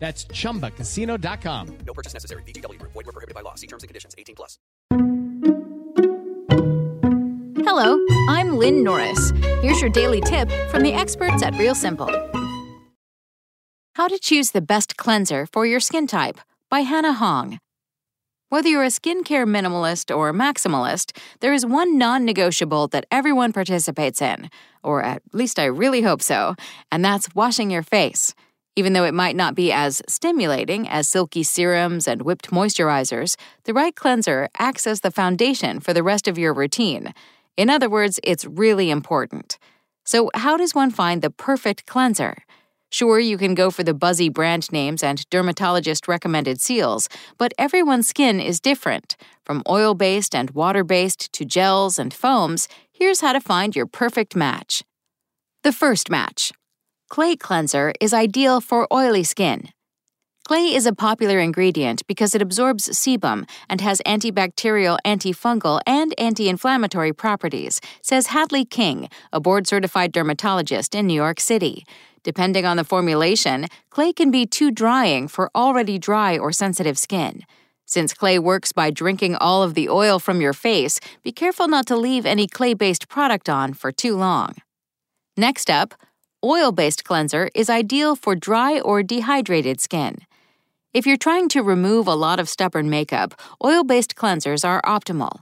That's chumbacasino.com. No purchase necessary. VGW Group. Void were prohibited by law. See terms and conditions. 18 plus. Hello, I'm Lynn Norris. Here's your daily tip from the experts at Real Simple. How to choose the best cleanser for your skin type by Hannah Hong. Whether you're a skincare minimalist or maximalist, there is one non negotiable that everyone participates in, or at least I really hope so, and that's washing your face. Even though it might not be as stimulating as silky serums and whipped moisturizers, the right cleanser acts as the foundation for the rest of your routine. In other words, it's really important. So, how does one find the perfect cleanser? Sure, you can go for the buzzy brand names and dermatologist recommended seals, but everyone's skin is different. From oil based and water based to gels and foams, here's how to find your perfect match. The first match Clay cleanser is ideal for oily skin. Clay is a popular ingredient because it absorbs sebum and has antibacterial, antifungal, and anti inflammatory properties, says Hadley King, a board certified dermatologist in New York City. Depending on the formulation, clay can be too drying for already dry or sensitive skin. Since clay works by drinking all of the oil from your face, be careful not to leave any clay based product on for too long. Next up, Oil based cleanser is ideal for dry or dehydrated skin. If you're trying to remove a lot of stubborn makeup, oil based cleansers are optimal.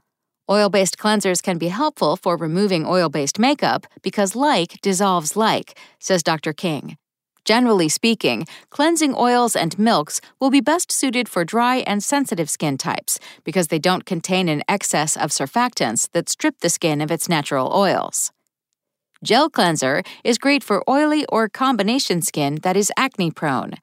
Oil based cleansers can be helpful for removing oil based makeup because like dissolves like, says Dr. King. Generally speaking, cleansing oils and milks will be best suited for dry and sensitive skin types because they don't contain an excess of surfactants that strip the skin of its natural oils. Gel cleanser is great for oily or combination skin that is acne prone.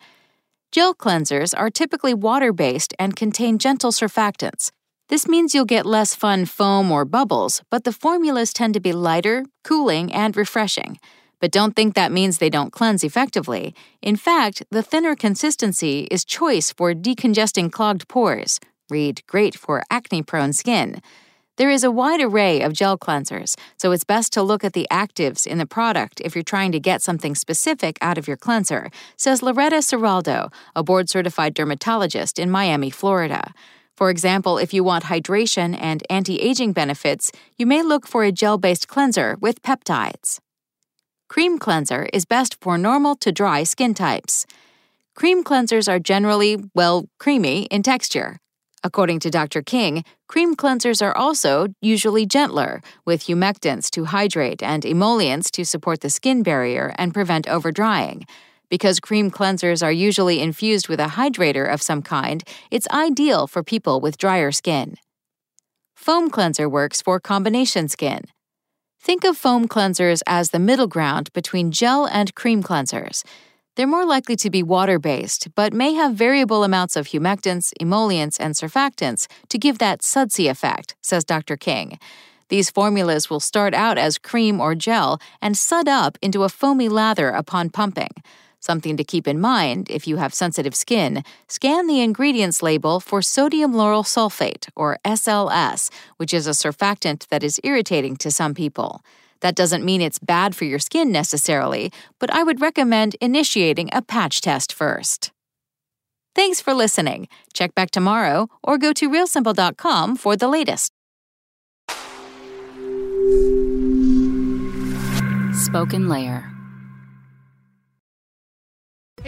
Gel cleansers are typically water based and contain gentle surfactants. This means you'll get less fun foam or bubbles, but the formulas tend to be lighter, cooling, and refreshing. But don't think that means they don't cleanse effectively. In fact, the thinner consistency is choice for decongesting clogged pores. Read great for acne prone skin. There is a wide array of gel cleansers, so it's best to look at the actives in the product if you're trying to get something specific out of your cleanser, says Loretta Ciraldo, a board certified dermatologist in Miami, Florida. For example, if you want hydration and anti aging benefits, you may look for a gel based cleanser with peptides. Cream cleanser is best for normal to dry skin types. Cream cleansers are generally, well, creamy in texture. According to Dr. King, cream cleansers are also usually gentler, with humectants to hydrate and emollients to support the skin barrier and prevent overdrying. Because cream cleansers are usually infused with a hydrator of some kind, it's ideal for people with drier skin. Foam cleanser works for combination skin. Think of foam cleansers as the middle ground between gel and cream cleansers. They're more likely to be water based, but may have variable amounts of humectants, emollients, and surfactants to give that sudsy effect, says Dr. King. These formulas will start out as cream or gel and sud up into a foamy lather upon pumping. Something to keep in mind if you have sensitive skin, scan the ingredients label for sodium lauryl sulfate, or SLS, which is a surfactant that is irritating to some people. That doesn't mean it's bad for your skin necessarily, but I would recommend initiating a patch test first. Thanks for listening. Check back tomorrow or go to realsimple.com for the latest. Spoken Layer.